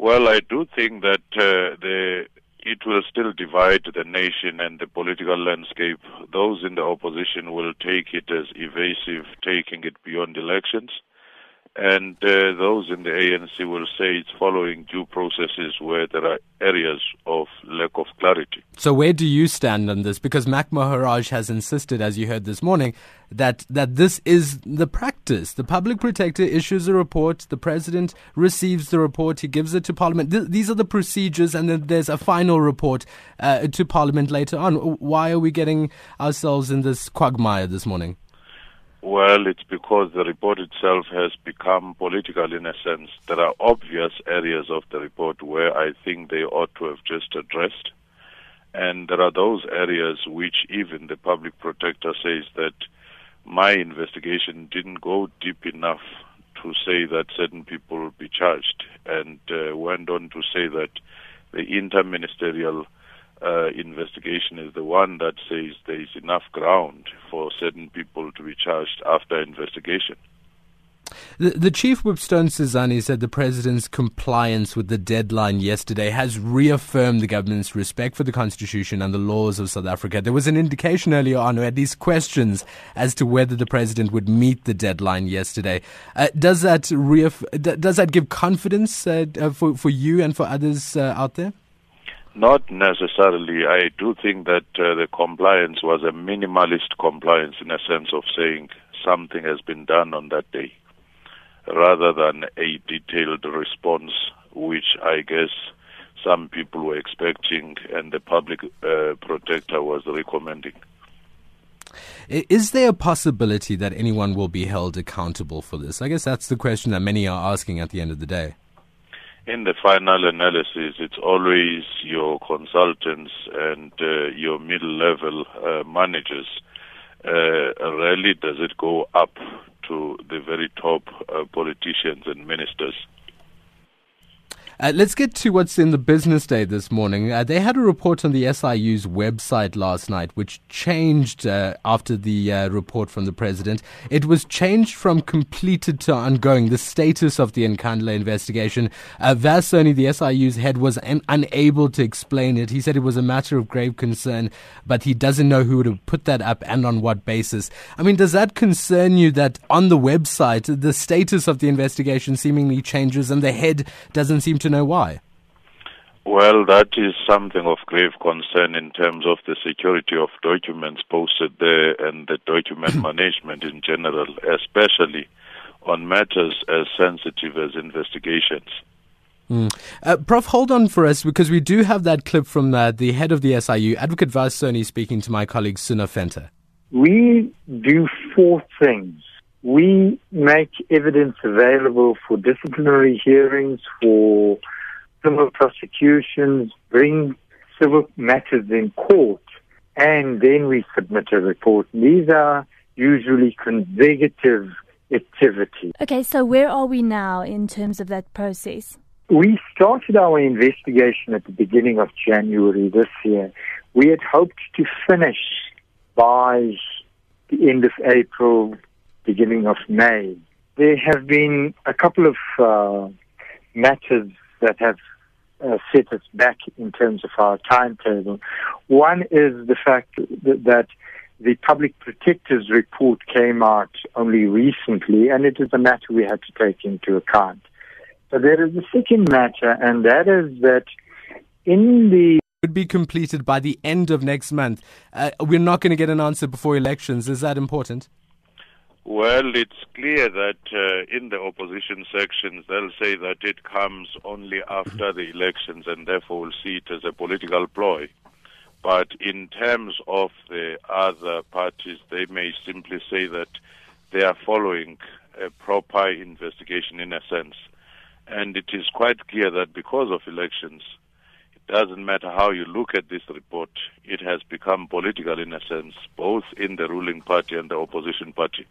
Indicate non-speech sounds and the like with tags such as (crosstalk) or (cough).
Well, I do think that uh, the it will still divide the nation and the political landscape. Those in the opposition will take it as evasive, taking it beyond elections. And uh, those in the ANC will say it's following due processes where there are areas of lack of clarity. So, where do you stand on this? Because Mac Maharaj has insisted, as you heard this morning, that, that this is the practice. The public protector issues a report, the president receives the report, he gives it to parliament. Th- these are the procedures, and then there's a final report uh, to parliament later on. Why are we getting ourselves in this quagmire this morning? Well, it's because the report itself has become political in a sense. There are obvious areas of the report where I think they ought to have just addressed. And there are those areas which even the public protector says that my investigation didn't go deep enough to say that certain people will be charged and uh, went on to say that the interministerial uh, investigation is the one that says there is enough ground for certain people to be charged after investigation. The, the chief whip Stone Sizani said the president's compliance with the deadline yesterday has reaffirmed the government's respect for the constitution and the laws of South Africa. There was an indication earlier on, or at least questions, as to whether the president would meet the deadline yesterday. Uh, does that reaff- does that give confidence uh, for for you and for others uh, out there? Not necessarily. I do think that uh, the compliance was a minimalist compliance in a sense of saying something has been done on that day, rather than a detailed response, which I guess some people were expecting and the public uh, protector was recommending. Is there a possibility that anyone will be held accountable for this? I guess that's the question that many are asking at the end of the day in the final analysis, it's always your consultants and uh, your middle level uh, managers. Uh, rarely does it go up to the very top uh, politicians and ministers. Uh, let's get to what's in the business day this morning. Uh, they had a report on the SIU's website last night, which changed uh, after the uh, report from the president. It was changed from completed to ongoing, the status of the Nkandla investigation. Uh, Vas Soni, the SIU's head, was un- unable to explain it. He said it was a matter of grave concern, but he doesn't know who would have put that up and on what basis. I mean, does that concern you that on the website, the status of the investigation seemingly changes and the head doesn't seem to to know why? Well, that is something of grave concern in terms of the security of documents posted there and the document (clears throat) management in general, especially on matters as sensitive as investigations. Mm. Uh, Prof, hold on for us because we do have that clip from uh, the head of the SIU, Advocate Vas Soni, speaking to my colleague Suna Fenter. We do four things we make evidence available for disciplinary hearings, for civil prosecutions, bring civil matters in court, and then we submit a report. These are usually consecutive activities. Okay, so where are we now in terms of that process? We started our investigation at the beginning of January this year. We had hoped to finish by the end of April beginning of May. There have been a couple of uh, matters that have uh, set us back in terms of our timetable. One is the fact that, the public protector's report came out only recently, and it is a matter we had to take into account. But there is a second matter, and that is that in the would be completed by the end of next month. Uh, we're not going to get an answer before elections. Is that important? Well, it's clear that uh, in the opposition sections, they'll say that it comes only after the elections and therefore will see it as a political ploy. But in terms of the other parties, they may simply say that they are following a proper investigation in a sense. And it is quite clear that because of elections, it doesn't matter how you look at this report, it has become political in a sense, both in the ruling party and the opposition party.